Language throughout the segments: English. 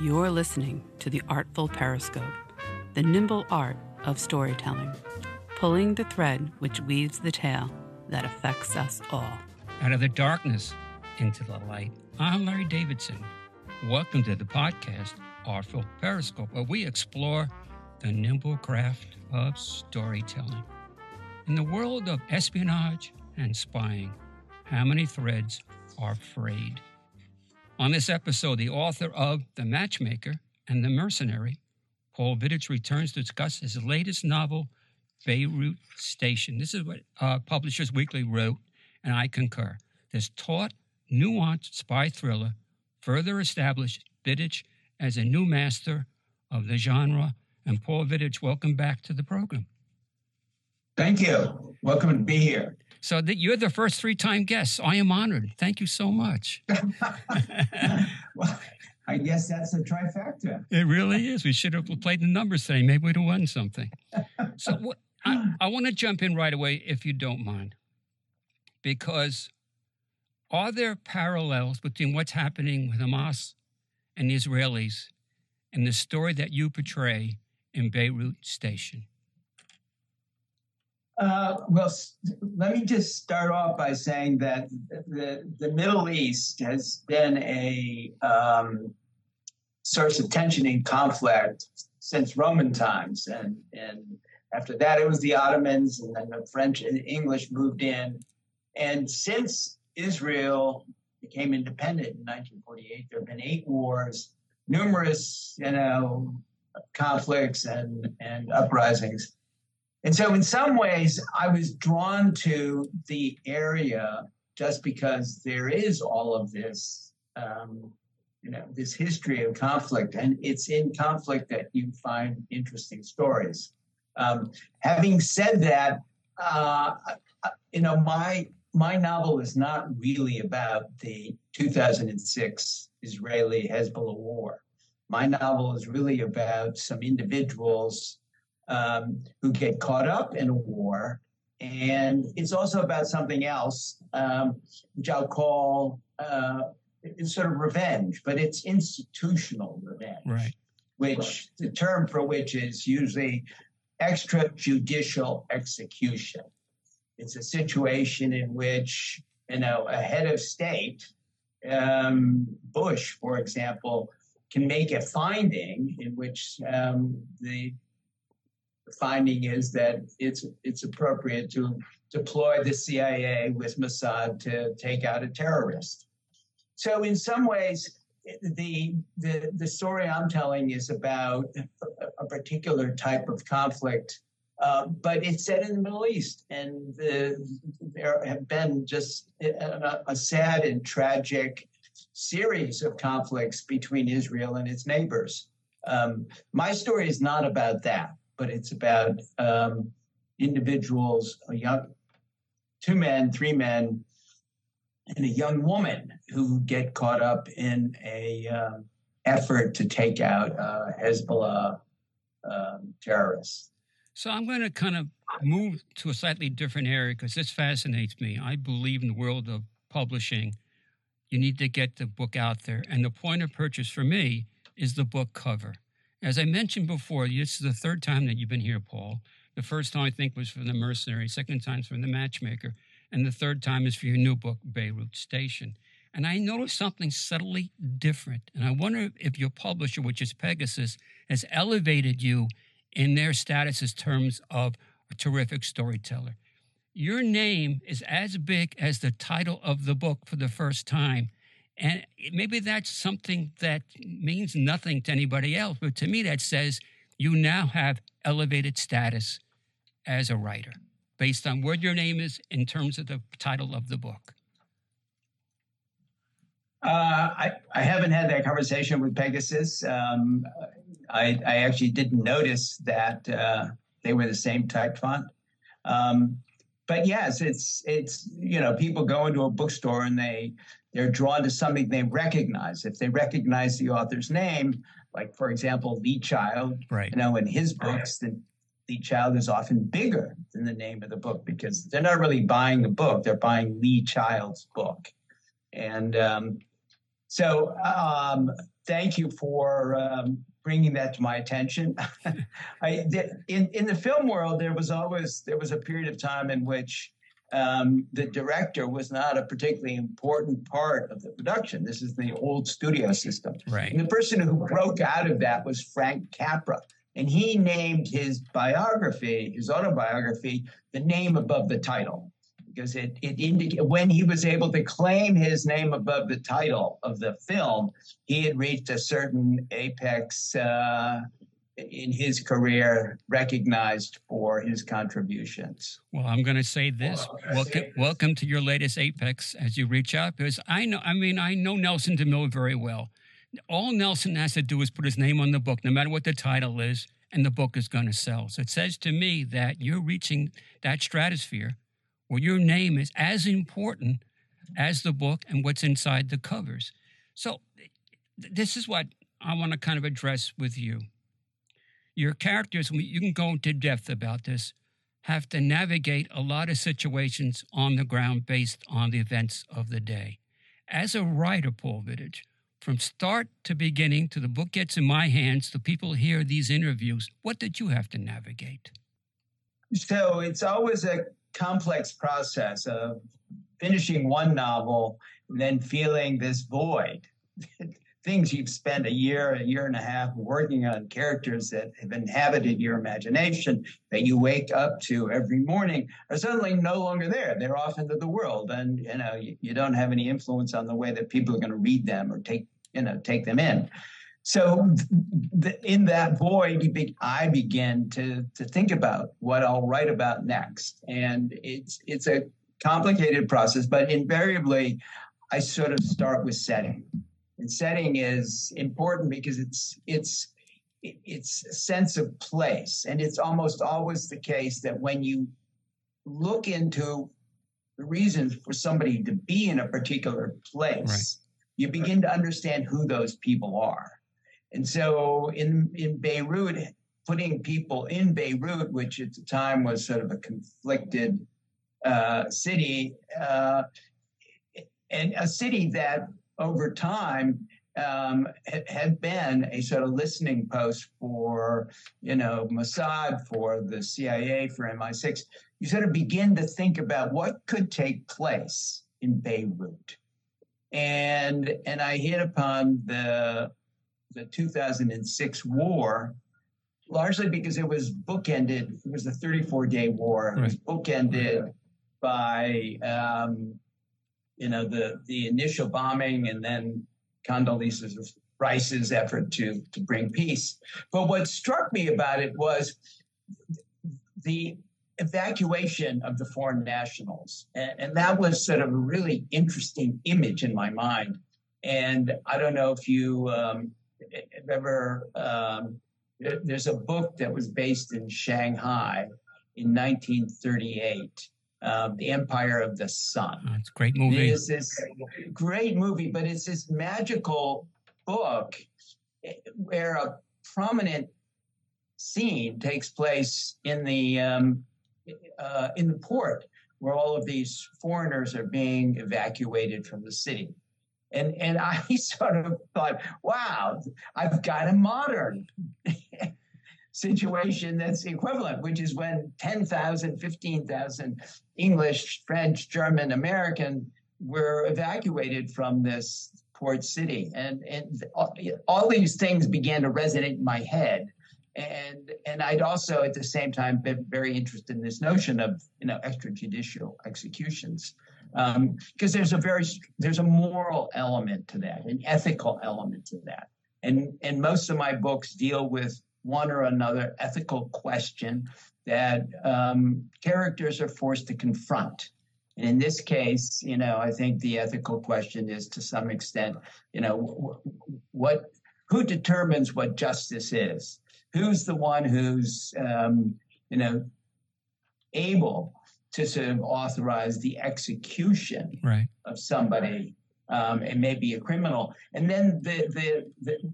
You're listening to the Artful Periscope, the nimble art of storytelling, pulling the thread which weaves the tale that affects us all. Out of the darkness into the light. I'm Larry Davidson. Welcome to the podcast, Artful Periscope, where we explore the nimble craft of storytelling. In the world of espionage and spying, how many threads are frayed? On this episode, the author of The Matchmaker and The Mercenary, Paul Vidich, returns to discuss his latest novel, Beirut Station. This is what uh, Publishers Weekly wrote, and I concur. This taut, nuanced spy thriller further established Vidich as a new master of the genre. And Paul Vidich, welcome back to the program. Thank you. Welcome to be here. So that you're the first three-time guest. I am honored. Thank you so much. well, I guess that's a trifecta. It really is. We should have played the numbers today. Maybe we'd have won something. So I, I want to jump in right away, if you don't mind, because are there parallels between what's happening with Hamas and the Israelis and the story that you portray in Beirut Station? Uh, well, let me just start off by saying that the, the Middle East has been a um, source of tension and conflict since Roman times. And, and after that, it was the Ottomans, and then the French and English moved in. And since Israel became independent in 1948, there have been eight wars, numerous, you know, conflicts and, and uprisings. And so, in some ways, I was drawn to the area just because there is all of this, um, you know, this history of conflict, and it's in conflict that you find interesting stories. Um, having said that, uh, you know, my my novel is not really about the 2006 Israeli Hezbollah war. My novel is really about some individuals um, who get caught up in a war. And it's also about something else, um, which I'll call uh, it's sort of revenge, but it's institutional revenge. Right. Which the term for which is usually extrajudicial execution. It's a situation in which, you know, a head of state, um, Bush, for example, can make a finding in which um, the finding is that it's it's appropriate to deploy the CIA with Mossad to take out a terrorist. So in some ways, the the the story I'm telling is about a, particular type of conflict, uh, but it's set in the Middle East, and the, there have been just a, a sad and tragic series of conflicts between Israel and its neighbors. Um, my story is not about that but it's about um, individuals, a young, two men, three men, and a young woman who get caught up in a um, effort to take out uh, Hezbollah um, terrorists. So I'm going to kind of move to a slightly different area because this fascinates me. I believe in the world of publishing, you need to get the book out there, and the point of purchase for me is the book cover. As I mentioned before, this is the third time that you've been here, Paul. The first time I think was from the mercenary, second time from the matchmaker, and the third time is for your new book, Beirut Station. And I noticed something subtly different. And I wonder if your publisher, which is Pegasus, has elevated you in their status as terms of a terrific storyteller. Your name is as big as the title of the book for the first time. And maybe that's something that means nothing to anybody else, but to me, that says you now have elevated status as a writer based on where your name is in terms of the title of the book. Uh, I, I haven't had that conversation with Pegasus. Um, I, I, actually didn't notice that uh, they were the same type font. Um, but yes, it's it's you know people go into a bookstore and they they're drawn to something they recognize. If they recognize the author's name, like for example, Lee Child, right. you know, in his books, the Lee Child is often bigger than the name of the book because they're not really buying the book; they're buying Lee Child's book, and um, so um, thank you for um, bringing that to my attention. I, in in the film world, there was always there was a period of time in which um, the director was not a particularly important part of the production. This is the old studio system. Right. And the person who broke out of that was Frank Capra. And he named his biography, his autobiography, the name above the title. Because it, it indicated when he was able to claim his name above the title of the film, he had reached a certain apex uh, in his career recognized for his contributions. Well, I'm going to say this. welcome, welcome to your latest apex as you reach out because I know, I mean, I know Nelson DeMille very well. All Nelson has to do is put his name on the book, no matter what the title is, and the book is going to sell. So it says to me that you're reaching that stratosphere where your name is as important as the book and what's inside the covers. So this is what I want to kind of address with you your characters, you can go into depth about this, have to navigate a lot of situations on the ground based on the events of the day. As a writer, Paul Vidich, from start to beginning to the book gets in my hands, to people hear these interviews, what did you have to navigate? So it's always a complex process of finishing one novel and then feeling this void things you've spent a year, a year and a half working on characters that have inhabited your imagination that you wake up to every morning are suddenly no longer there. They're off into the world, and you know you, you don't have any influence on the way that people are going to read them or take you know take them in. So th- in that void, be- I begin to to think about what I'll write about next, and it's it's a complicated process, but invariably, I sort of start with setting. And setting is important because it's it's it's a sense of place. And it's almost always the case that when you look into the reasons for somebody to be in a particular place right. you begin to understand who those people are and so in in beirut putting people in beirut which at the time was sort of a conflicted uh, city uh, and a city that over time um, had been a sort of listening post for, you know, Mossad, for the CIA, for MI6. You sort of begin to think about what could take place in Beirut. And, and I hit upon the, the 2006 war largely because it was bookended. It was a 34 day war. It was bookended by um, you know, the, the initial bombing and then Condoleezza Rice's effort to, to bring peace. But what struck me about it was the evacuation of the foreign nationals. And, and, that was sort of a really interesting image in my mind. And I don't know if you um, ever, um, there's a book that was based in Shanghai in 1938 uh, The Empire of the Sun. Oh, it's a great movie. It's this great movie, but it's this magical book eh, where a prominent scene takes place in the um, uh, in the port where all of these foreigners are being evacuated from the city. And and I sort of thought, wow, I've got a modern situation that's equivalent, which is when 10,000, 15,000 English, French, German, American were evacuated from this port city. And, and all, all these things began to resonate in my head. And, and I'd also at the same time been very interested in this notion of you know extrajudicial executions because um, there's a very there's a moral element to that an ethical element to that and and most of my books deal with one or another ethical question that um, characters are forced to confront. And in this case, you know, I think the ethical question is to some extent, you know, what who determines what justice is? Who's the one who's, um, you know, able to sort of authorize the execution right. of somebody um, and maybe a criminal? And then the, the, the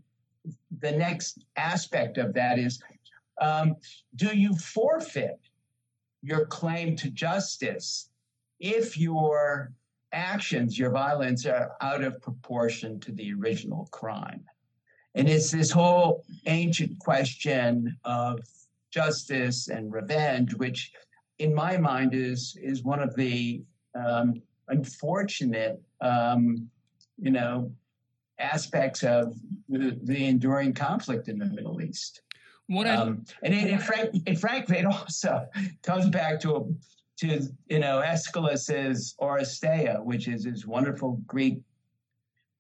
the next aspect of that is um, do you forfeit your claim to justice if your actions, your violence are out of proportion to the original crime? and it's this whole ancient question of justice and revenge, which in my mind is is one of the um, unfortunate, um, you know, aspects of the, the, enduring conflict in the Middle East. What um, and, in, frank, and frankly, it also comes back to a, to you know Aeschylus's Oresteia, which is his wonderful Greek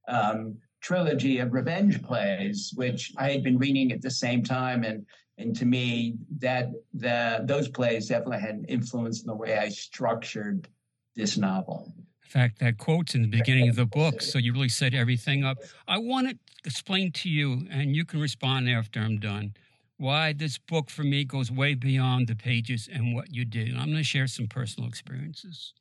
um, trilogy of revenge plays, which I had been reading at the same time, and and to me that the those plays definitely had an influence in the way I structured this novel. In fact, that quote's in the beginning of the book, so you really set everything up. I want to explain to you, and you can respond after I'm done, why this book for me goes way beyond the pages and what you did. I'm going to share some personal experiences.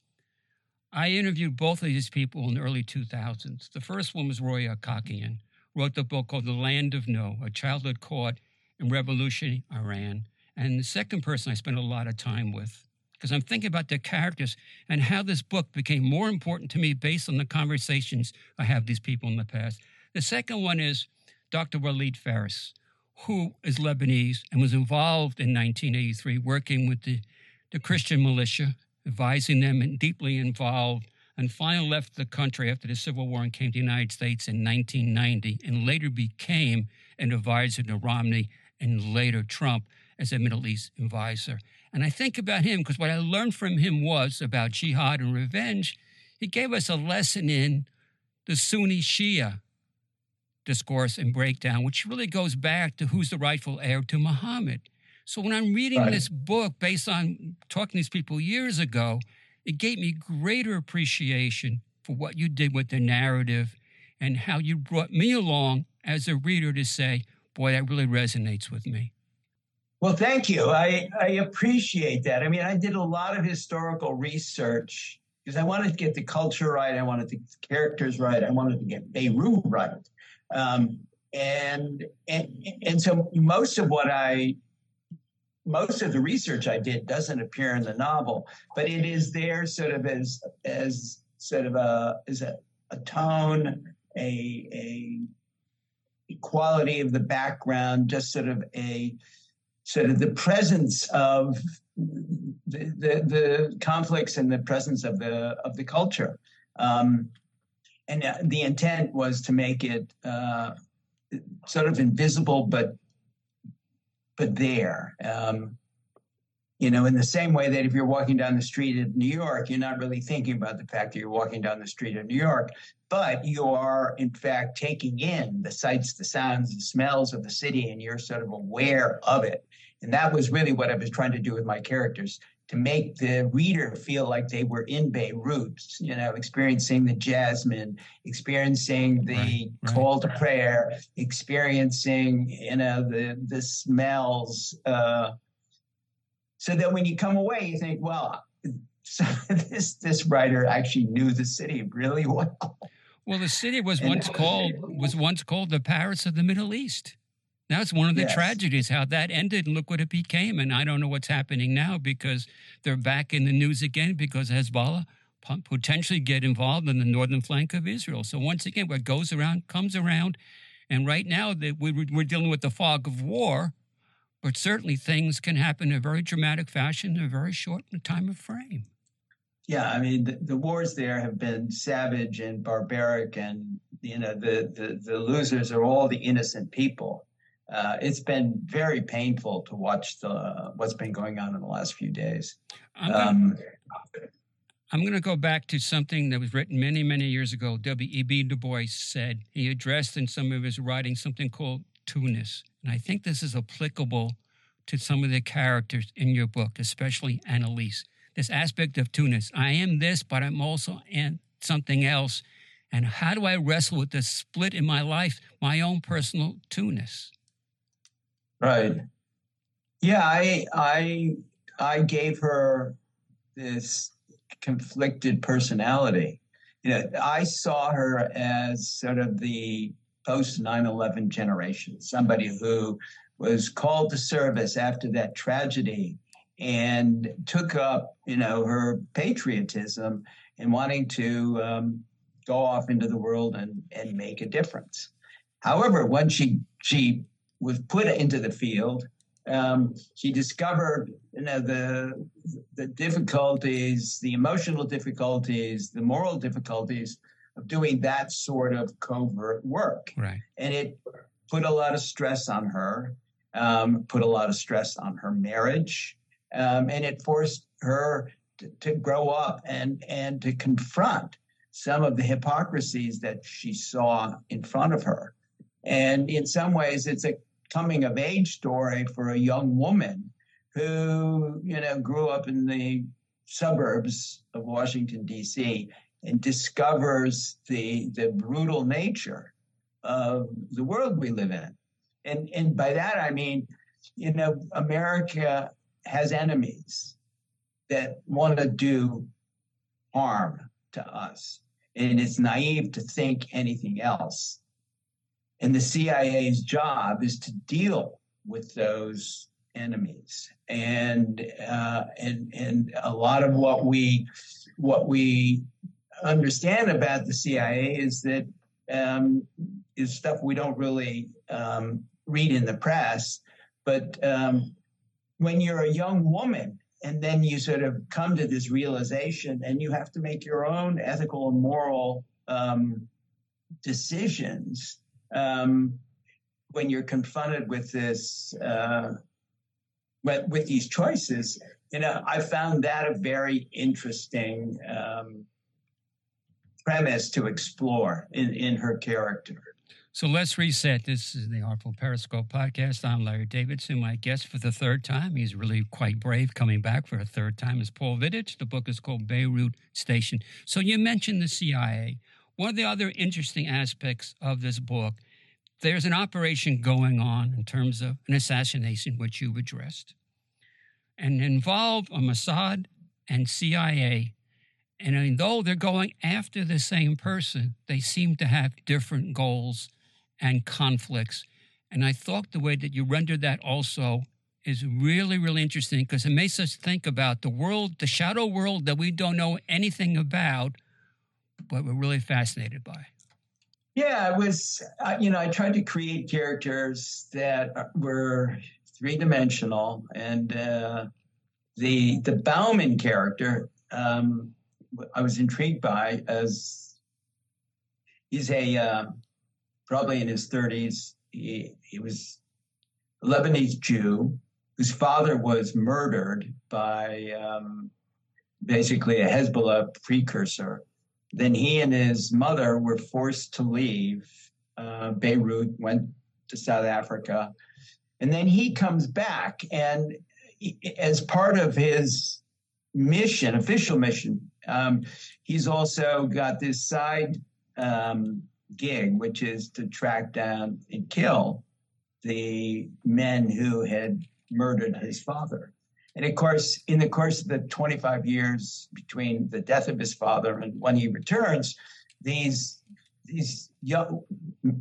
I interviewed both of these people in the early 2000s. The first one was Roya Hakakian, wrote the book called The Land of No, A Childhood Caught in Revolutionary Iran. And the second person I spent a lot of time with, because I'm thinking about their characters and how this book became more important to me based on the conversations I have these people in the past. The second one is Dr. Walid Phares, who is Lebanese and was involved in 1983 working with the, the Christian militia advising them and deeply involved, and finally left the country after the Civil War and came to the United States in 1990, and later became an advisor to Romney and later Trump as a Middle East advisor. And I think about him because what I learned from him was about jihad and revenge. He gave us a lesson in the Sunni Shia discourse and breakdown, which really goes back to who's the rightful heir to Muhammad. So when I'm reading right. this book based on talking to these people years ago, it gave me greater appreciation for what you did with the narrative and how you brought me along as a reader to say, boy, that really resonates with me. Well, thank you. I, I appreciate that. I mean, I did a lot of historical research because I wanted to get the culture right. I wanted the characters right. I wanted to get Beirut right. Um, and, and, and so most of what I most of the research I did doesn't appear in the novel, but it is there sort of as as sort of a as a, a tone, a a quality of the background, just sort of a sort of the presence of the, the, the conflicts and the presence of the of the culture. Um, and uh, the intent was to make it uh, sort of invisible, but but there. Um, you know, in the same way that if you're walking down the street in New York, you're not really thinking about the fact that you're walking down the street in New York, but you are, in fact, taking in the sights, the sounds, the smells of the city, and you're sort of aware of it. And that was really what I was trying to do with my characters to make the reader feel like they were in Beirut, you know, experiencing the jasmine, experiencing the right, right. call to prayer, experiencing, you know, the the smells. Uh, so that when you come away, you think, well, so this this writer actually knew the city really well. Well, the city was once called was once called the Paris of the Middle East. That's one of the yes. tragedies, how that ended, and look what it became. And I don't know what's happening now because they're back in the news again because Hezbollah potentially get involved in the northern flank of Israel. So once again, what goes around comes around. And right now, we're dealing with the fog of war, but certainly things can happen in a very dramatic fashion in a very short time of frame. Yeah, I mean the, the, wars there have been savage and barbaric, and you know the, the the losers are all the innocent people uh, it's been very painful to watch the what's been going on in the last few days. I'm gonna, um, I'm going to go back to something that was written many, many years ago. W.E.B. Du Bois said he addressed in some of his writings something called two-ness, and I think this is applicable to some of the characters in your book, especially Annalise. This aspect of two-ness. I am this, but I'm also and something else. And how do I wrestle with this split in my life, my own personal two-ness? Right. Yeah, I I I gave her this conflicted personality. You know, I saw her as sort of the post 9/11 generation, somebody who was called to service after that tragedy and took up, you know, her patriotism and wanting to um, go off into the world and and make a difference. However, when she she was put into the field, um, she discovered you know the the difficulties, the emotional difficulties, the moral difficulties of doing that sort of covert work. Right. And it put a lot of stress on her, um, put a lot of stress on her marriage, um, and it forced her to, to grow up and and to confront some of the hypocrisies that she saw in front of her. And in some ways, it's a coming of age story for a young woman who, you know, grew up in the suburbs of Washington, D.C., and discovers the, the brutal nature of the world we live in. And, and by that, I mean, you know, America has enemies that want to do harm to us. And it's naive to think anything else. And the CIA's job is to deal with those enemies. And uh, and and a lot of what we what we understand about the CIA is that um, is stuff we don't really um, read in the press. But um, when you're a young woman and then you sort of come to this realization and you have to make your own ethical and moral um, decisions um, when you're confronted with this uh, with, with these choices you know i found that a very interesting um, premise to explore in, in her character so let's reset. This is the Artful Periscope podcast. I'm Larry Davidson. My guest for the third time, he's really quite brave coming back for a third time, is Paul Vidich. The book is called Beirut Station. So you mentioned the CIA. One of the other interesting aspects of this book, there's an operation going on in terms of an assassination, which you addressed, and involve a Mossad and CIA. And though they're going after the same person, they seem to have different goals and conflicts. And I thought the way that you rendered that also is really, really interesting because it makes us think about the world, the shadow world that we don't know anything about, but we're really fascinated by. Yeah, it was, uh, you know, I tried to create characters that were three dimensional. And uh, the, the Bauman character, um, I was intrigued by as he's a, uh, probably in his 30s. He, he was a Lebanese Jew whose father was murdered by um, basically a Hezbollah precursor. Then he and his mother were forced to leave uh, Beirut, went to South Africa. And then he comes back, and as part of his mission, official mission, um, he's also got this side um, gig, which is to track down and kill the men who had murdered his father. And of course, in the course of the 25 years between the death of his father and when he returns, these these young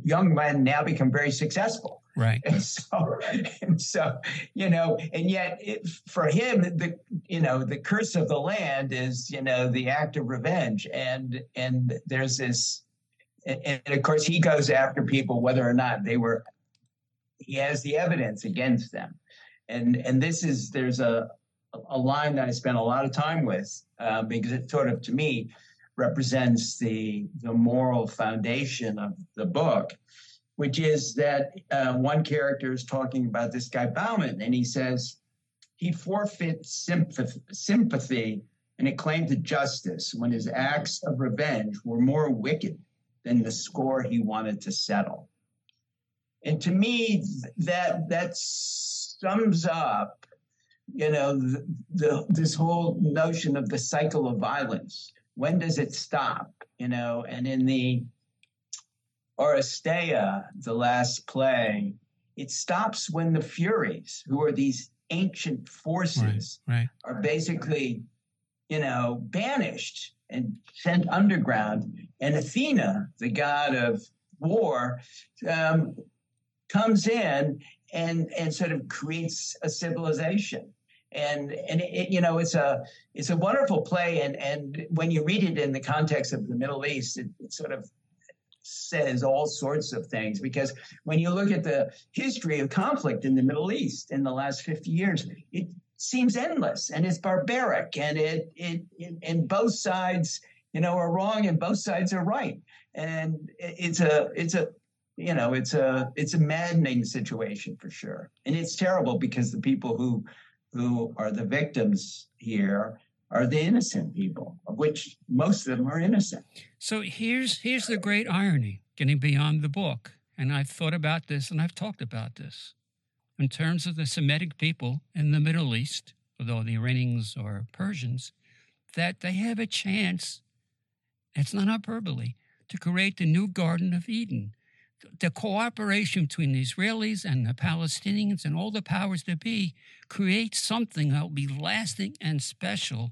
young men now become very successful. Right. And so, and so, you know, and yet it, for him, the you know the curse of the land is you know the act of revenge, and and there's this and, and, of course he goes after people whether or not they were he has the evidence against them. And and this is there's a a line that i spent a lot of time with uh, because it sort of to me represents the the moral foundation of the book which is that uh, one character is talking about this guy bauman and he says he forfeits sympathy, sympathy and a claim to justice when his acts of revenge were more wicked than the score he wanted to settle. And to me, that that sums up, you know, the, the, this whole notion of the cycle of violence. When does it stop? You know, and in the Oresteia, the last play, it stops when the Furies, who are these ancient forces, right, right. are basically, you know, banished and sent underground. And Athena, the god of war, um, comes in and and sort of creates a civilization. And and it, you know it's a it's a wonderful play. And and when you read it in the context of the Middle East, it, it sort of says all sorts of things because when you look at the history of conflict in the Middle East in the last 50 years, it seems endless and it's barbaric and it, it, it and both sides, you know, are wrong and both sides are right. And it's a, it's a, you know, it's a, it's a maddening situation for sure. And it's terrible because the people who, who are the victims here are the innocent people, of which most of them are innocent. So here's here's the great irony, getting beyond the book. And I've thought about this and I've talked about this. In terms of the Semitic people in the Middle East, although the Iranians or Persians, that they have a chance, it's not hyperbole, to create the new Garden of Eden. The cooperation between the Israelis and the Palestinians and all the powers that be creates something that will be lasting and special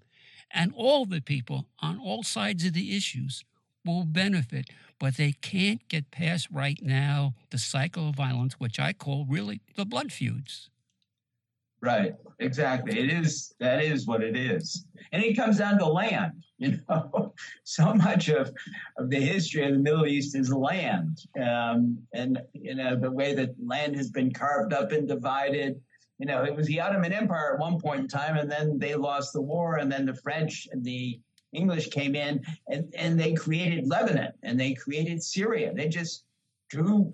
and all the people on all sides of the issues will benefit, but they can't get past right now the cycle of violence, which I call really the blood feuds. Right, exactly. It is that is what it is, and it comes down to land. You know, so much of of the history of the Middle East is land, um, and you know the way that land has been carved up and divided you know, it was the Ottoman Empire at one point in time, and then they lost the war, and then the French and the English came in, and, and they created Lebanon and they created Syria. They just drew,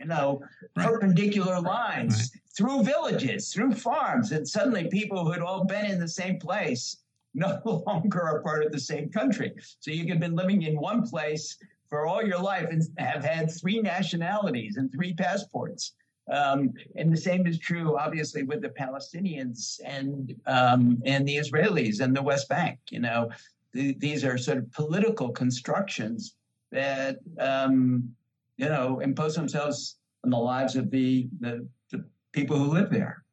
you know, right. perpendicular lines right. Through villages, through farms, and suddenly people who had all been in the same place no longer are part of the same country. So you could have been living in one place for all your life and have had three nationalities and three passports. Um, and the same is true, obviously, with the Palestinians and um, and the Israelis and the West Bank. You know, these are sort of political constructions that um, you know impose themselves on the lives of the, the people who live there.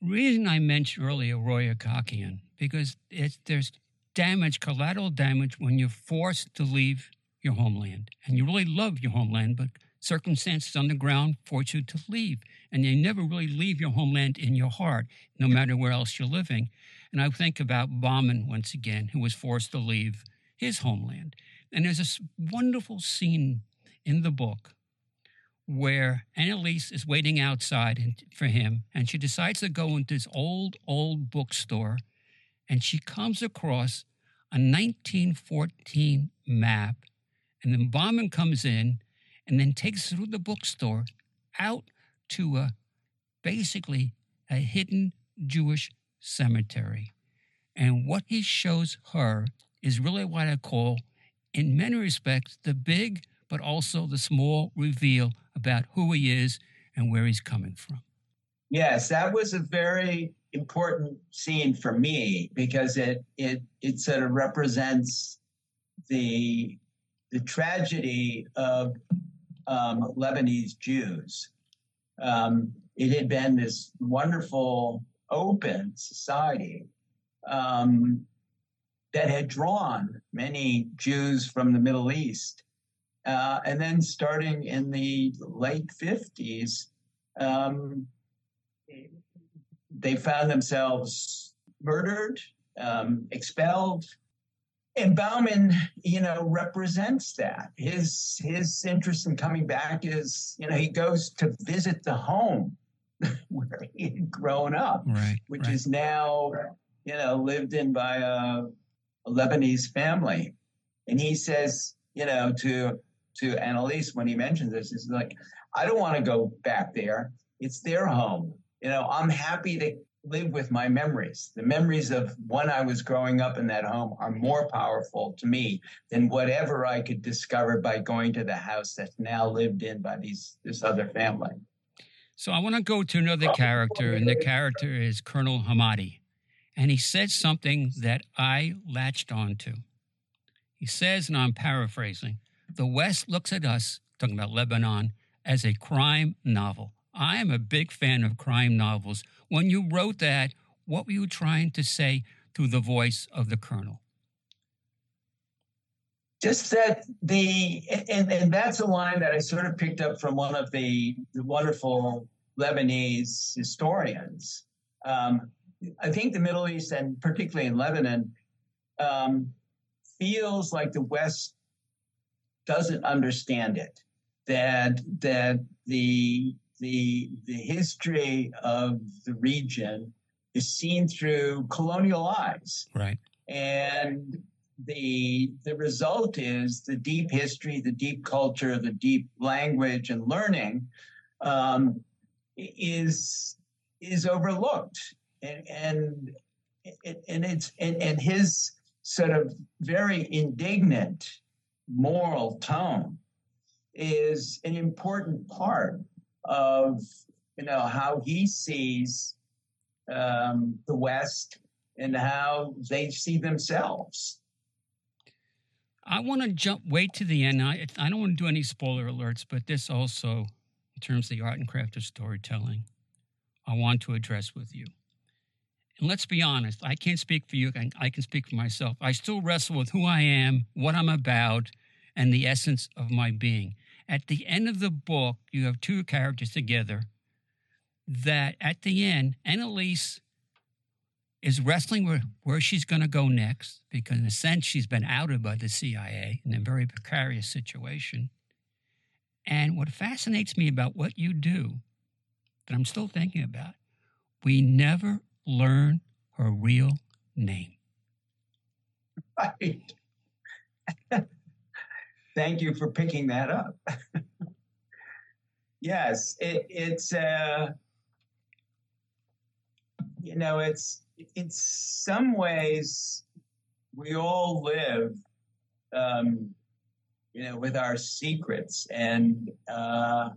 Reason I mentioned earlier Roya Hakakian because it's, there's damage, collateral damage, when you're forced to leave your homeland, and you really love your homeland, but circumstances on the ground force you to leave. And you never really leave your homeland in your heart, no matter where else you're living. And I think about Bauman once again, who was forced to leave his homeland. And there's this wonderful scene in the book where Annalise is waiting outside for him, and she decides to go into this old, old bookstore, and she comes across a 1914 map. And then Bauman comes in and then takes through the bookstore out to a basically a hidden Jewish cemetery. And what he shows her is really what I call, in many respects, the big but also the small reveal about who he is and where he's coming from. Yes, that was a very important scene for me because it it it sort of represents the the tragedy of um, Lebanese Jews. Um, it had been this wonderful, open society um, that had drawn many Jews from the Middle East. Uh, and then starting in the late 50s, um, they found themselves murdered, um, expelled, and Bauman, you know, represents that. His his interest in coming back is, you know, he goes to visit the home where he had grown up, right, which right. is now, you know, lived in by a, a Lebanese family. And he says, you know, to to Annalise when he mentions this, he's like, I don't want to go back there. It's their home. You know, I'm happy to live with my memories. The memories of when I was growing up in that home are more powerful to me than whatever I could discover by going to the house that's now lived in by these this other family. So I want to go to another character, and the character is Colonel Hamadi. And he said something that I latched onto. He says, and I'm paraphrasing, the West looks at us, talking about Lebanon, as a crime novel. I am a big fan of crime novels. When you wrote that, what were you trying to say through the voice of the colonel? Just that the, and, and that's a line that I sort of picked up from one of the, the wonderful Lebanese historians. Um, I think the Middle East, and particularly in Lebanon, um, feels like the West doesn't understand it. That that the the the history of the region is seen through colonial eyes. Right. And the the result is the deep history, the deep culture, the deep language and learning um, is is overlooked, and and and it's and, and his sort of very indignant moral tone is an important part of you know how he sees um, the West and how they see themselves. I want to jump way to the end. I, I don't want to do any spoiler alerts, but this also, in terms of the art and craft of storytelling, I want to address with you. And let's be honest, I can't speak for you, I can speak for myself. I still wrestle with who I am, what I'm about, and the essence of my being. At the end of the book, you have two characters together that at the end, Annalise is wrestling with where she's going to go next because, in a sense, she's been outed by the CIA in a very precarious situation. And what fascinates me about what you do, that I'm still thinking about, we never learn her real name. Right. Thank you for picking that up. yes, it, it's uh, you know, it's in some ways we all live, um, you know, with our secrets, and uh,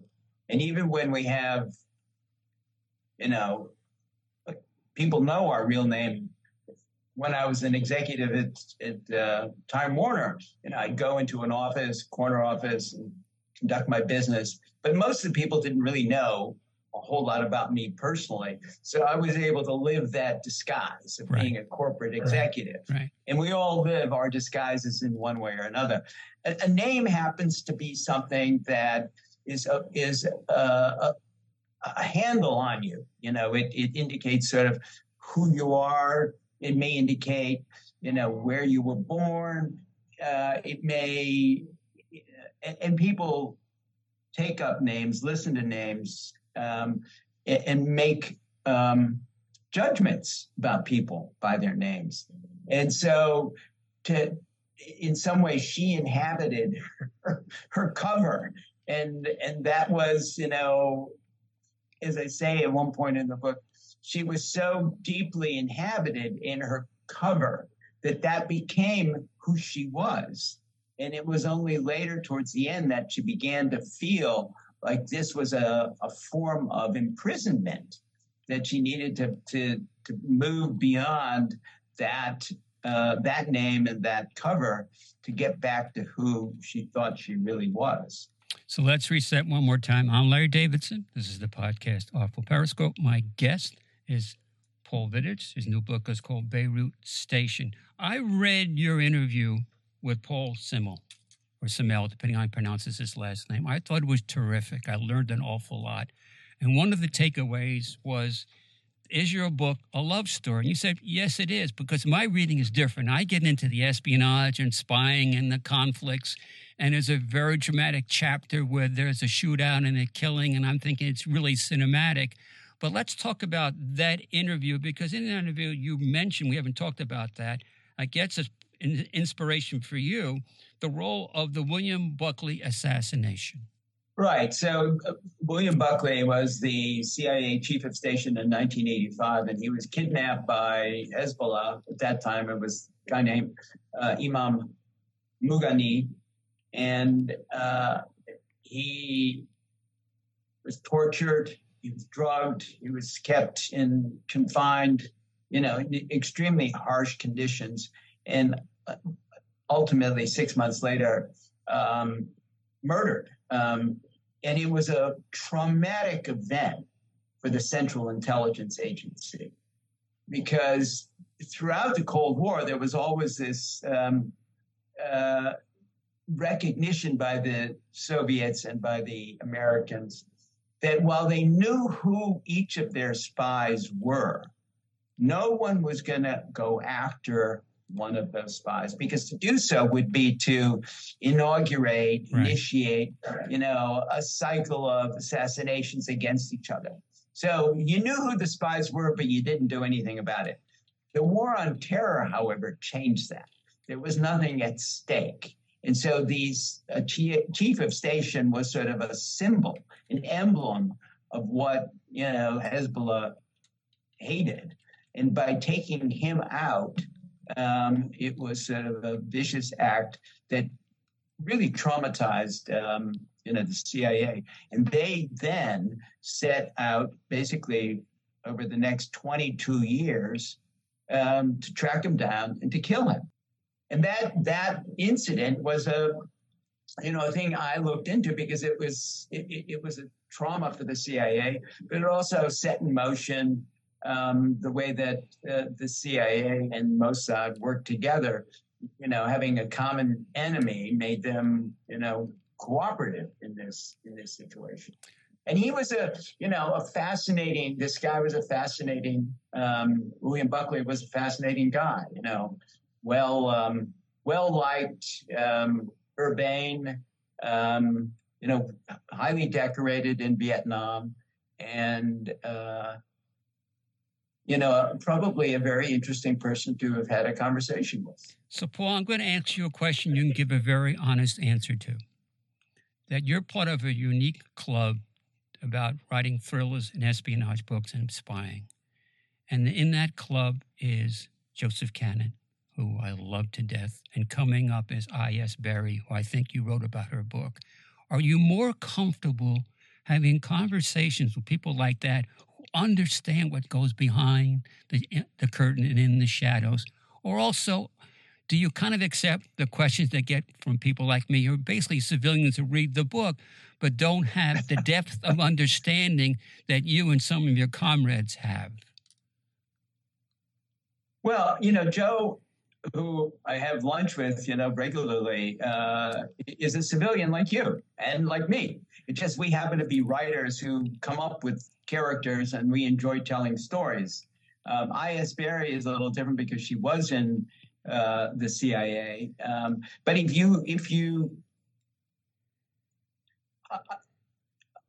and even when we have, you know, people know our real name. When I was an executive at, at uh, Time Warner, you know, I'd go into an office, corner office, and conduct my business. But most of the people didn't really know a whole lot about me personally. So I was able to live that disguise of right. being a corporate executive. Right. And we all live our disguises in one way or another. A, a name happens to be something that is a, is a, a, a handle on you. You know, it, it indicates sort of who you are. It may indicate, you know, where you were born. Uh, it may, and, people take up names, listen to names, um, and make um, judgments about people by their names. And so, to in some way, she inhabited her, her cover, and and that was, you know, as I say at one point in the book, she was so deeply inhabited in her cover that that became who she was. And it was only later, towards the end, that she began to feel like this was a, a form of imprisonment that she needed to to to move beyond that uh, that name and that cover to get back to who she thought she really was. So let's reset one more time. I'm Larry Davidson. This is the podcast Artful Periscope. My guest is Paul Vidich. His new book is called Beirut Station. I read your interview with Paul Simmel or Simmel, depending on how he pronounces his last name. I thought it was terrific. I learned an awful lot. And one of the takeaways was, is your book a love story? And you said, yes, it is, because my reading is different. I get into the espionage and spying and the conflicts. And there's a very dramatic chapter where there's a shootout and a killing. And I'm thinking it's really cinematic. But let's talk about that interview because in the interview you mentioned, we haven't talked about that. I guess it's inspiration for you the role of the William Buckley assassination. Right. So uh, William Buckley was the CIA chief of station in 1985, and he was kidnapped by Hezbollah. At that time, it was a guy named uh, Imad Mughniyeh, and uh, he was tortured. He was drugged. He was kept in confined, you know, extremely harsh conditions. And uh, ultimately, six months later, um, murdered. Um, and it was a traumatic event for the Central Intelligence Agency because throughout the Cold War, there was always this um, uh, recognition by the Soviets and by the Americans that while they knew who each of their spies were, no one was going to go after one of those spies because to do so would be to inaugurate, right. initiate, you know, a cycle of assassinations against each other. So you knew who the spies were, but you didn't do anything about it. The war on terror, however, changed that. There was nothing at stake. And so these uh, chief of station was sort of a symbol, an emblem of what you know Hezbollah hated. And by taking him out, um, it was sort of a vicious act that really traumatized um, you know the CIA. And they then set out basically over the next 22 years um, to track him down and to kill him. And that that incident was a you know thing I looked into because it was it, it was a trauma for the CIA, but it also set in motion um, the way that uh, the CIA and Mossad worked together. You know, having a common enemy made them you know cooperative in this in this situation. And he was a, you know, a fascinating. This guy was a fascinating. Um, William Buckley was a fascinating guy. You know, well, um, well liked, um, urbane, um, you know, highly decorated in Vietnam, and uh, you know, probably a very interesting person to have had a conversation with. So, Paul, I'm going to ask you a question you can give a very honest answer to. That you're part of a unique club about writing thrillers and espionage books and spying. And in that club is Joseph Kanon, who I love to death, and coming up is I.S. Berry, who I think you wrote about her book. Are you more comfortable having conversations with people like that who understand what goes behind the, eh, the curtain and in the shadows? Or also, do you kind of accept the questions that get from people like me, who are basically civilians who read the book, but don't have the depth of understanding that you and some of your comrades have? Well, you know, Joe who I have lunch with, you know, regularly, uh, is a civilian like you and like me. It's just we happen to be writers who come up with characters and we enjoy telling stories. Um, I.S. Berry is a little different because she was in uh, the CIA. Um, but if you, if you,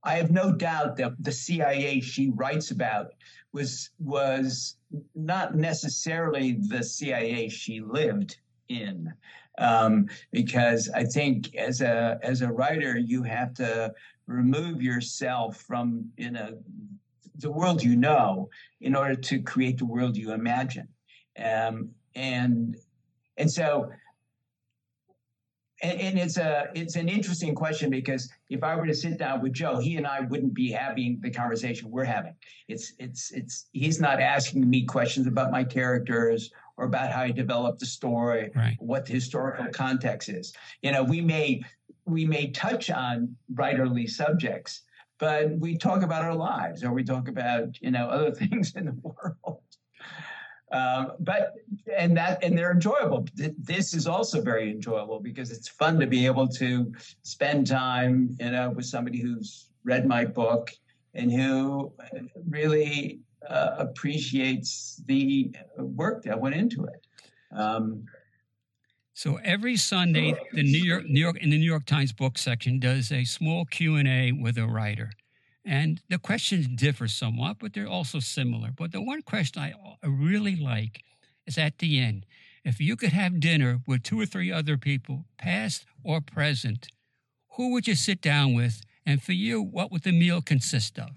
I have no doubt that the CIA she writes about was was not necessarily the CIA she lived in. Um, because I think as a as a writer, you have to remove yourself from you know the world you know in order to create the world you imagine. Um, and and so and, and, it's a it's an interesting question because if I were to sit down with Joe, he and I wouldn't be having the conversation we're having. It's it's it's he's not asking me questions about my characters or about how I developed the story, right. what the historical context is. You know, we may we may touch on writerly subjects, but we talk about our lives or we talk about you know other things in the world. Um, but and that and they're enjoyable. This is also very enjoyable because it's fun to be able to spend time, you know, with somebody who's read my book and who really uh, appreciates the work that went into it. Um, so every Sunday, the New York, New York, in the New York Times book section does a small Q and A with a writer. And the questions differ somewhat, but they're also similar. But the one question I really like is at the end. If you could have dinner with two or three other people, past or present, who would you sit down with? And for you, what would the meal consist of?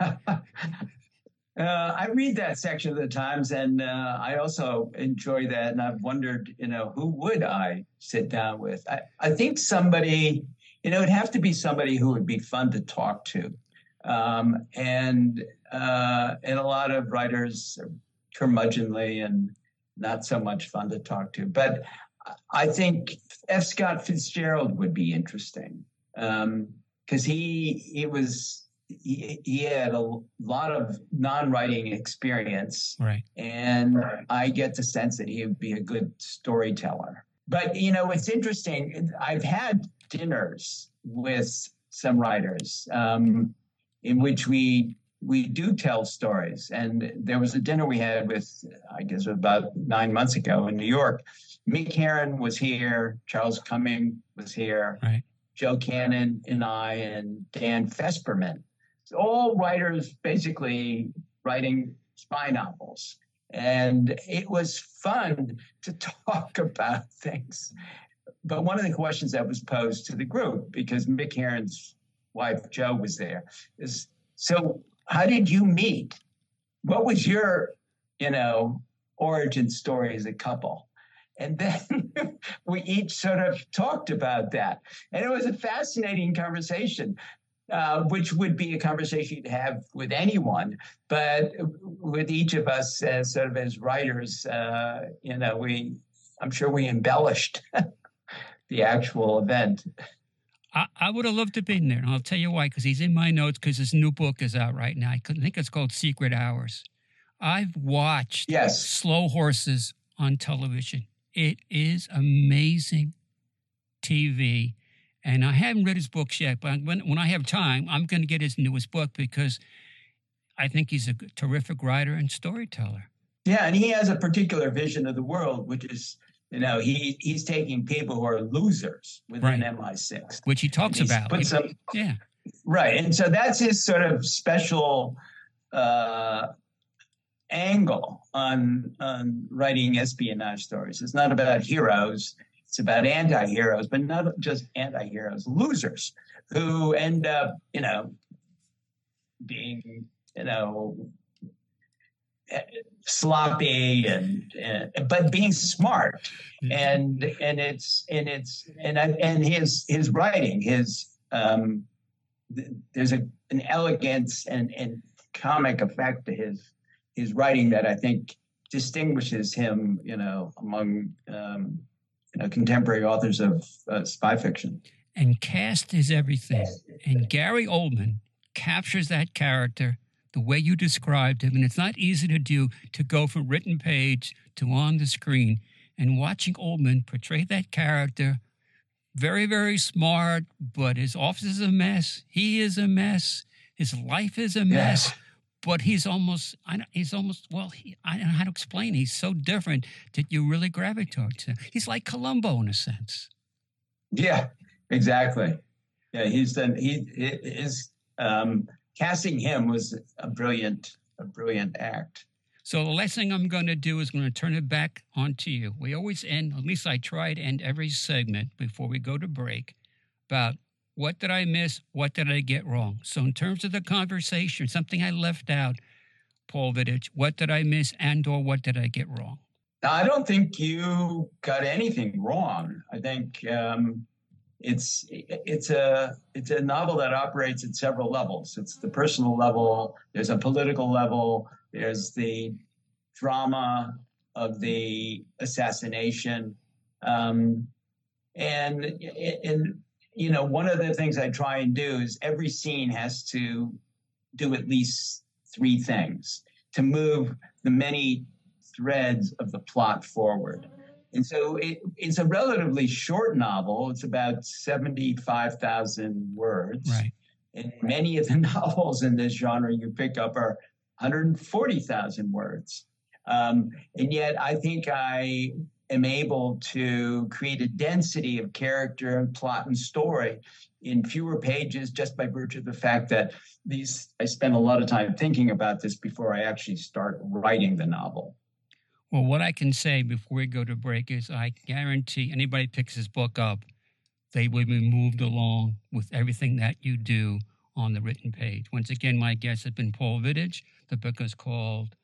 uh, I read that section of the Times, and uh, I also enjoy that. And I've wondered, you know, who would I sit down with? I, I think somebody you know, it'd have to be somebody who would be fun to talk to. Um, and uh, and a lot of writers are curmudgeonly and not so much fun to talk to. But I think F. Scott Fitzgerald would be interesting because um, he he was he, he had a lot of non-writing experience, right? And I get the sense that he would be a good storyteller. But you know, it's interesting. I've had dinners with some writers um, in which we we do tell stories. And there was a dinner we had with, I guess, about nine months ago in New York. Mick Herron was here, Charles Cumming was here, right. Joe Kanon and I, and Dan Fesperman. all writers basically writing spy novels. And it was fun to talk about things. But one of the questions that was posed to the group, because Mick Herron's wife, Joe, was there, is so how did you meet? What was your, you know, origin story as a couple? And then we each sort of talked about that. And it was a fascinating conversation, uh, which would be a conversation you'd have with anyone. But with each of us as sort of as writers, uh, you know, we, I'm sure we embellished the actual event. I, I would have loved to have been there, and I'll tell you why. Because he's in my notes. Because his new book is out right now. I think it's called Secret Hours. I've watched yes. slow horses on television. It is amazing TV, and I haven't read his books yet. But when when I have time, I'm going to get his newest book because I think he's a terrific writer and storyteller. Yeah, and he has a particular vision of the world, which is you know, he he's taking people who are losers within right. MI6, which he talks about. Yeah, right, and so that's his sort of special uh, angle on on writing espionage stories. It's not about heroes; it's about anti-heroes, but not just anti-heroes, losers who end up, you know, being, you know, sloppy and, and, but being smart. Mm-hmm. and and it's and it's and and his his writing his um there's a an elegance and and comic effect to his his writing that I think distinguishes him you know among um you know contemporary authors of uh, spy fiction. And cast is everything. And Gary Oldman captures that character the way you described him. And it's not easy to do to go from written page to on the screen. And watching Oldman portray that character, very, very smart, but his office is a mess. He is a mess. His life is a mess. Yeah. But he's almost, he's almost, well, he, I don't know how to explain. He's so different that you really gravitate to him. He's like Columbo in a sense. Yeah, exactly. Yeah, he's done, he is, um, casting him was a brilliant, a brilliant act. So the last thing I'm going to do is going to turn it back onto you. We always end, at least I try to end every segment before we go to break, about what did I miss? What did I get wrong? So in terms of the conversation, something I left out, Paul Vidich, what did I miss and or what did I get wrong? I don't think you got anything wrong. I think um, it's it's a it's a novel that operates at several levels. It's the personal level. There's a political level. There's the drama of the assassination, um, and and you know one of the things I try and do is every scene has to do at least three things to move the many threads of the plot forward. And so it, it's a relatively short novel. It's about 75,000 words. Right. And many of the novels in this genre you pick up are 140,000 words. Um, and yet I think I am able to create a density of character and plot and story in fewer pages just by virtue of the fact that these I spend a lot of time thinking about this before I actually start writing the novel. Well, what I can say before we go to break is I guarantee anybody picks this book up, they will be moved along with everything that you do on the written page. Once again, my guest has been Paul Vidich. The book is called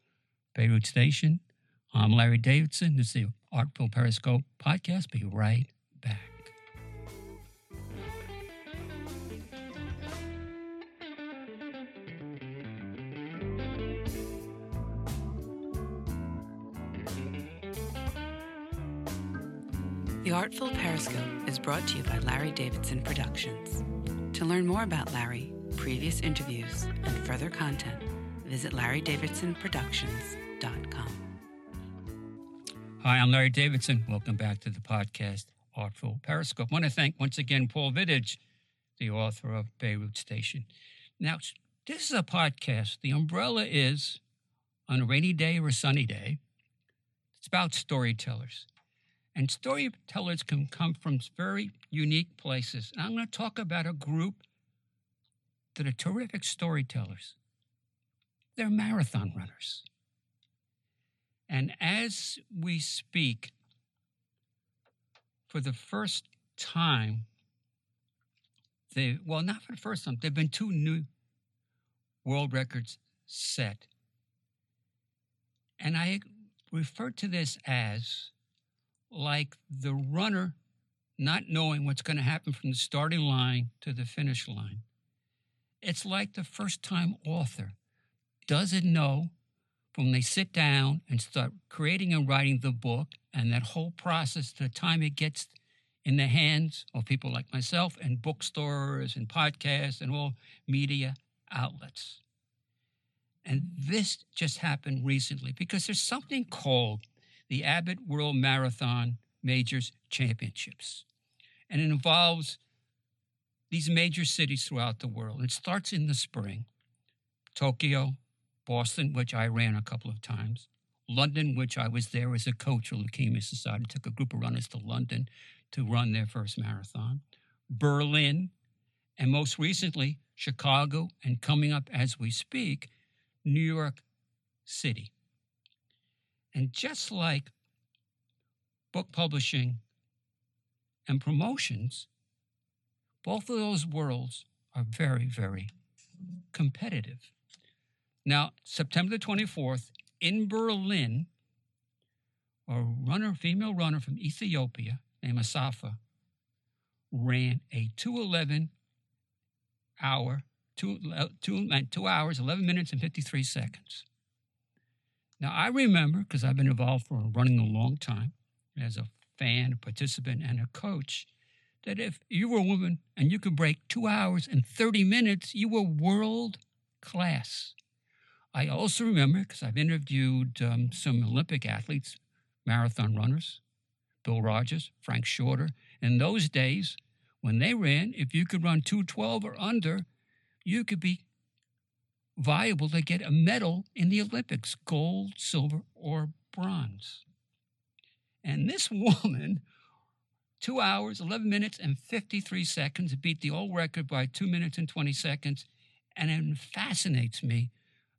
Beirut Station. I'm Larry Davidson. This is the Artful Periscope podcast. Be right back. The Artful Periscope is brought to you by Larry Davidson Productions. To learn more about Larry, previous interviews, and further content, visit larrydavidsonproductions.com. Hi, I'm Larry Davidson. Welcome back to the podcast, Artful Periscope. I want to thank once again Paul Vidich, the author of Beirut Station. Now, This is a podcast. The umbrella is on a rainy day or a sunny day. It's about storytellers. And storytellers can come from very unique places. And I'm going to talk about a group that are terrific storytellers. They're marathon runners. And as we speak, for the first time, they, well, not for the first time, there have been two new world records set. And I refer to this as like the runner not knowing what's going to happen from the starting line to the finish line. It's like the first time author doesn't know when they sit down and start creating and writing the book and that whole process the time it gets in the hands of people like myself and bookstores and podcasts and all media outlets. And this just happened recently because there's something called the Abbott World Marathon Majors Championships. And it involves these major cities throughout the world. It starts in the spring Tokyo, Boston, which I ran a couple of times, London, which I was there as a coach for Leukemia Society, took a group of runners to London to run their first marathon, Berlin, and most recently, Chicago, and coming up as we speak, New York City. And just like book publishing and promotions, both of those worlds are very, very competitive. Now, September the 24th in Berlin, a runner, female runner from Ethiopia named Assefa, ran a 211 hour, two, uh, two, uh, two hours, 11 minutes, and 53 seconds. Now, I remember, because I've been involved for running a long time as a fan, a participant, and a coach, that if you were a woman and you could break two hours and 30 minutes, you were world class. I also remember, because I've interviewed um, some Olympic athletes, marathon runners, Bill Rodgers, Frank Shorter. In those days, when they ran, if you could run 212 or under, you could be viable to get a medal in the Olympics gold, silver, or bronze. And this woman, two hours, 11 minutes, and 53 seconds, beat the old record by two minutes and 20 seconds. And it fascinates me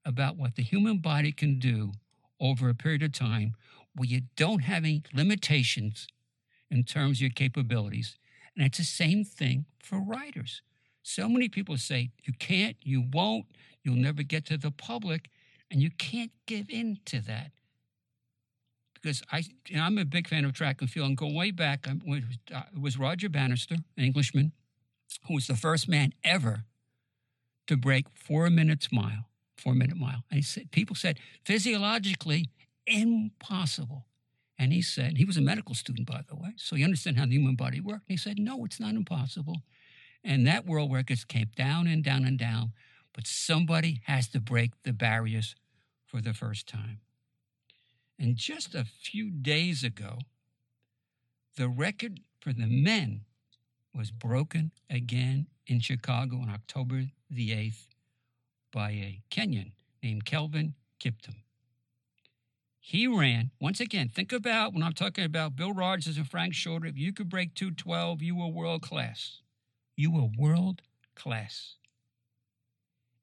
about what the human body can do over a period of time where you don't have any limitations in terms of your capabilities. And it's the same thing for writers. So many people say, you can't, you won't, you'll never get to the public, and you can't give in to that. Because I, I'm a big fan of track and field, and going way back. I, uh, it was Roger Bannister, an Englishman, who was the first man ever to break four minutes mile, four minute mile. And he said, people said, physiologically, impossible. And he said, he was a medical student, by the way, so he understood how the human body worked. And he said, no, it's not impossible. And that world record came down and down and down but somebody has to break the barriers for the first time. And just a few days ago, the record for the men was broken again in Chicago on October the 8th by a Kenyan named Kelvin Kiptum. He ran, once again, think about when I'm talking about Bill Rodgers and Frank Shorter, if you could break 212, you were world class. You were world class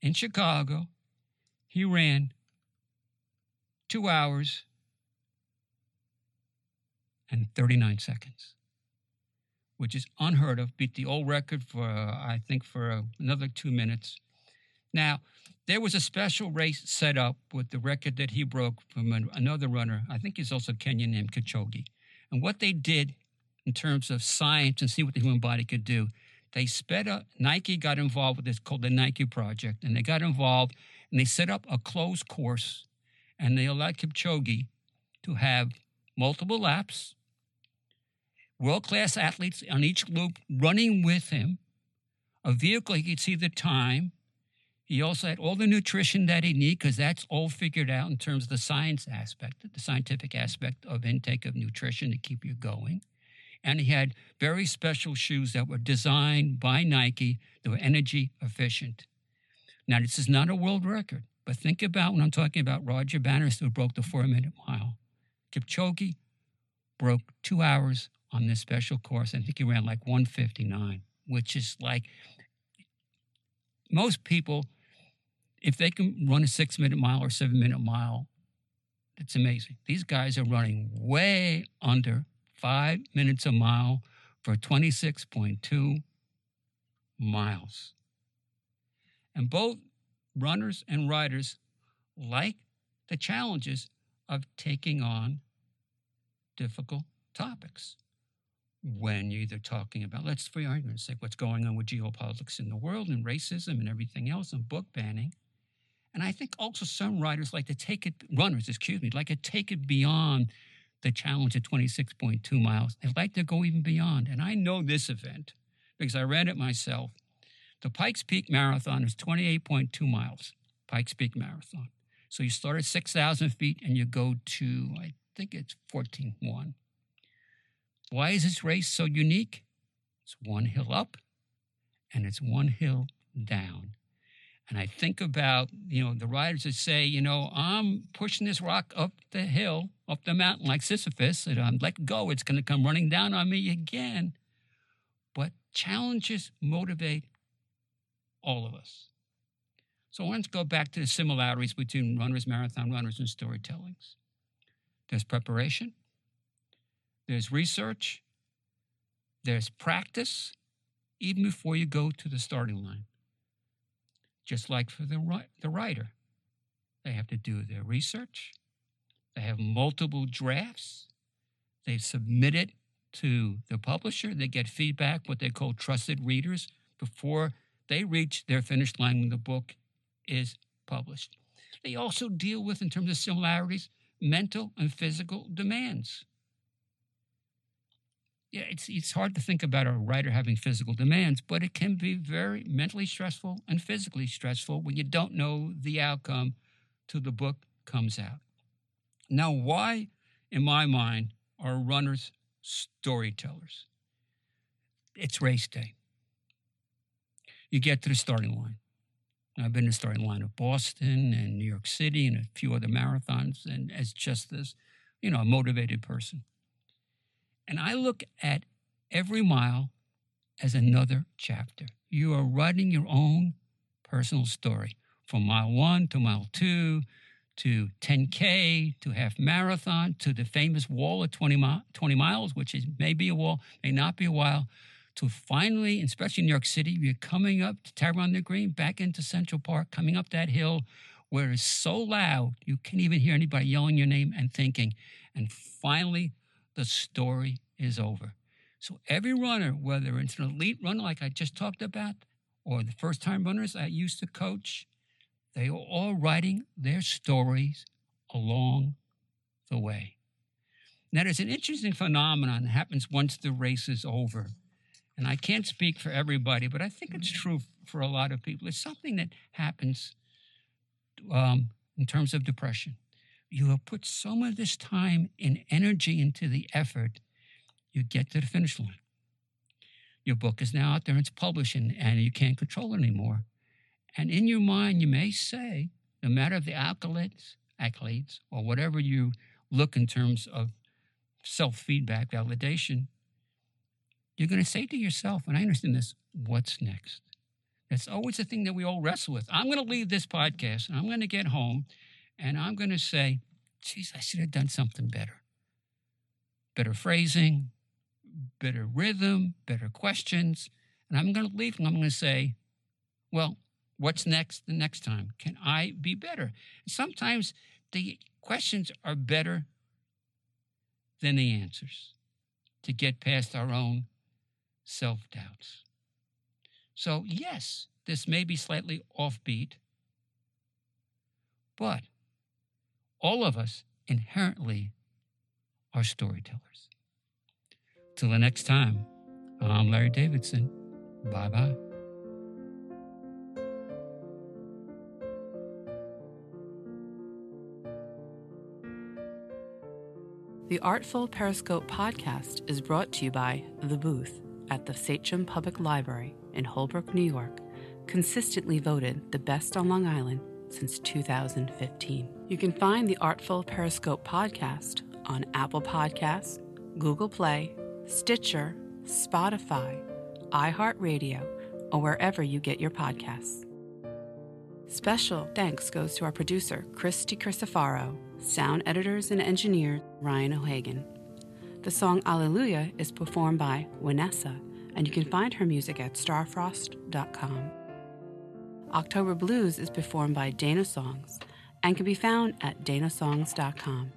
in Chicago. He ran two hours and 39 seconds, which is unheard of. Beat the old record for, uh, I think, for uh, another two minutes. Now, there was a special race set up with the record that he broke from an, another runner. I think he's also Kenyan named Kipchoge. And what they did in terms of science and see what the human body could do, they sped up. Nike got involved with this called the Nike Project, and they got involved and they set up a closed course, and they allowed Kipchoge to have multiple laps, world class athletes on each loop running with him, a vehicle he could see the time. He also had all the nutrition that he needed because that's all figured out in terms of the science aspect, the scientific aspect of intake of nutrition to keep you going and he had very special shoes that were designed by Nike that were energy efficient. Now, this is not a world record, but think about when I'm talking about Roger Bannister who broke the four minute mile. Kipchoge broke two hours on this special course. I think he ran like 159, which is like most people, if they can run a six minute mile or seven minute mile, it's amazing. These guys are running way under five minutes a mile for 26.2 miles. And both runners and riders like the challenges of taking on difficult topics. When you're either talking about, let's for argument's sake, what's going on with geopolitics in the world and racism and everything else and book banning. And I think also some writers like to take it, runners, excuse me, like to take it beyond the challenge at 26.2 miles. They'd like to go even beyond. And I know this event because I ran it myself the Pikes Peak Marathon is 28.2 miles, Pikes Peak Marathon. So you start at 6,000 feet and you go to, I think it's 14.1. Why is this race so unique? It's one hill up and it's one hill down. And I think about, you know, the riders that say, you know, I'm pushing this rock up the hill, up the mountain like Sisyphus, and I'm let go, it's going to come running down on me again. But challenges motivate all of us. So let's go back to the similarities between runners, marathon runners, and storytellings. There's preparation, there's research, there's practice, even before you go to the starting line. Just like for the, the writer, they have to do their research, they have multiple drafts, they submit it to the publisher, they get feedback, what they call trusted readers, before they reach their finish line when the book is published. They also deal with, in terms of similarities, mental and physical demands. Yeah, it's, it's hard to think about a writer having physical demands, but it can be very mentally stressful and physically stressful when you don't know the outcome till the book comes out. Now, why, in my mind, are runners storytellers? It's race day you get to the starting line. I've been the starting line of Boston and New York City and a few other marathons, and as just this, you know, a motivated person. And I look at every mile as another chapter. You are writing your own personal story from mile one to mile two to 10K to half marathon to the famous wall of 20, mi- 20 miles, which is maybe a wall, may not be a while, to finally, especially in New York City, you're coming up to on the Green, back into Central Park, coming up that hill where it's so loud you can't even hear anybody yelling your name and thinking. And finally, the story is over. So every runner, whether it's an elite runner like I just talked about, or the first time runners I used to coach, they are all writing their stories along the way. Now, there's an interesting phenomenon that happens once the race is over and I can't speak for everybody, but I think it's true for a lot of people. It's something that happens um, in terms of depression. You have put so much of this time and energy into the effort, you get to the finish line. Your book is now out there, it's publishing, and, and you can't control it anymore. And in your mind, you may say, no matter the accolades, accolades, or whatever you look in terms of self feedback, validation, you're going to say to yourself, and I understand this, what's next? That's always the thing that we all wrestle with. I'm going to leave this podcast and I'm going to get home and I'm going to say, geez, I should have done something better. Better phrasing, better rhythm, better questions. And I'm going to leave and I'm going to say, well, what's next the next time? Can I be better? Sometimes the questions are better than the answers to get past our own self doubts. So, yes, this may be slightly offbeat, but all of us inherently are storytellers. Till the next time, I'm Larry Davidson. Bye bye. The Artful Periscope podcast is brought to you by The Booth at the Sachem Public Library in Holbrook, New York, consistently voted the best on Long Island since 2015. You can find the Artful Periscope podcast on Apple Podcasts, Google Play, Stitcher, Spotify, iHeartRadio, or wherever you get your podcasts. Special thanks goes to our producer, Christy Crisafaro, sound editors and engineer, Ryan O'Hagan. The song Alleluia is performed by Vanessa, and you can find her music at starfrost.com. October Blues is performed by Dana Songs and can be found at danasongs.com.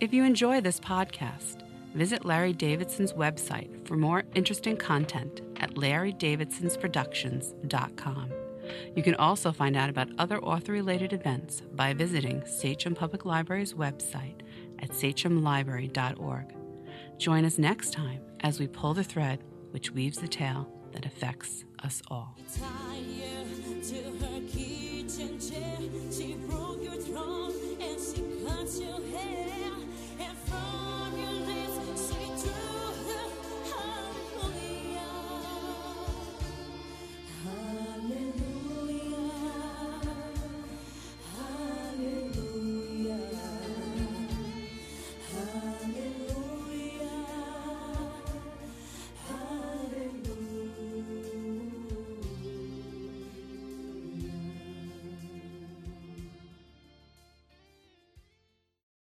If you enjoy this podcast, visit Larry Davidson's website for more interesting content at larrydavidsonsproductions.com. You can also find out about other author related events by visiting Sachem Public Library's website at sachemlibrary.org. Join us next time as we pull the thread which weaves the tale that affects us all. To her kitchen chair, she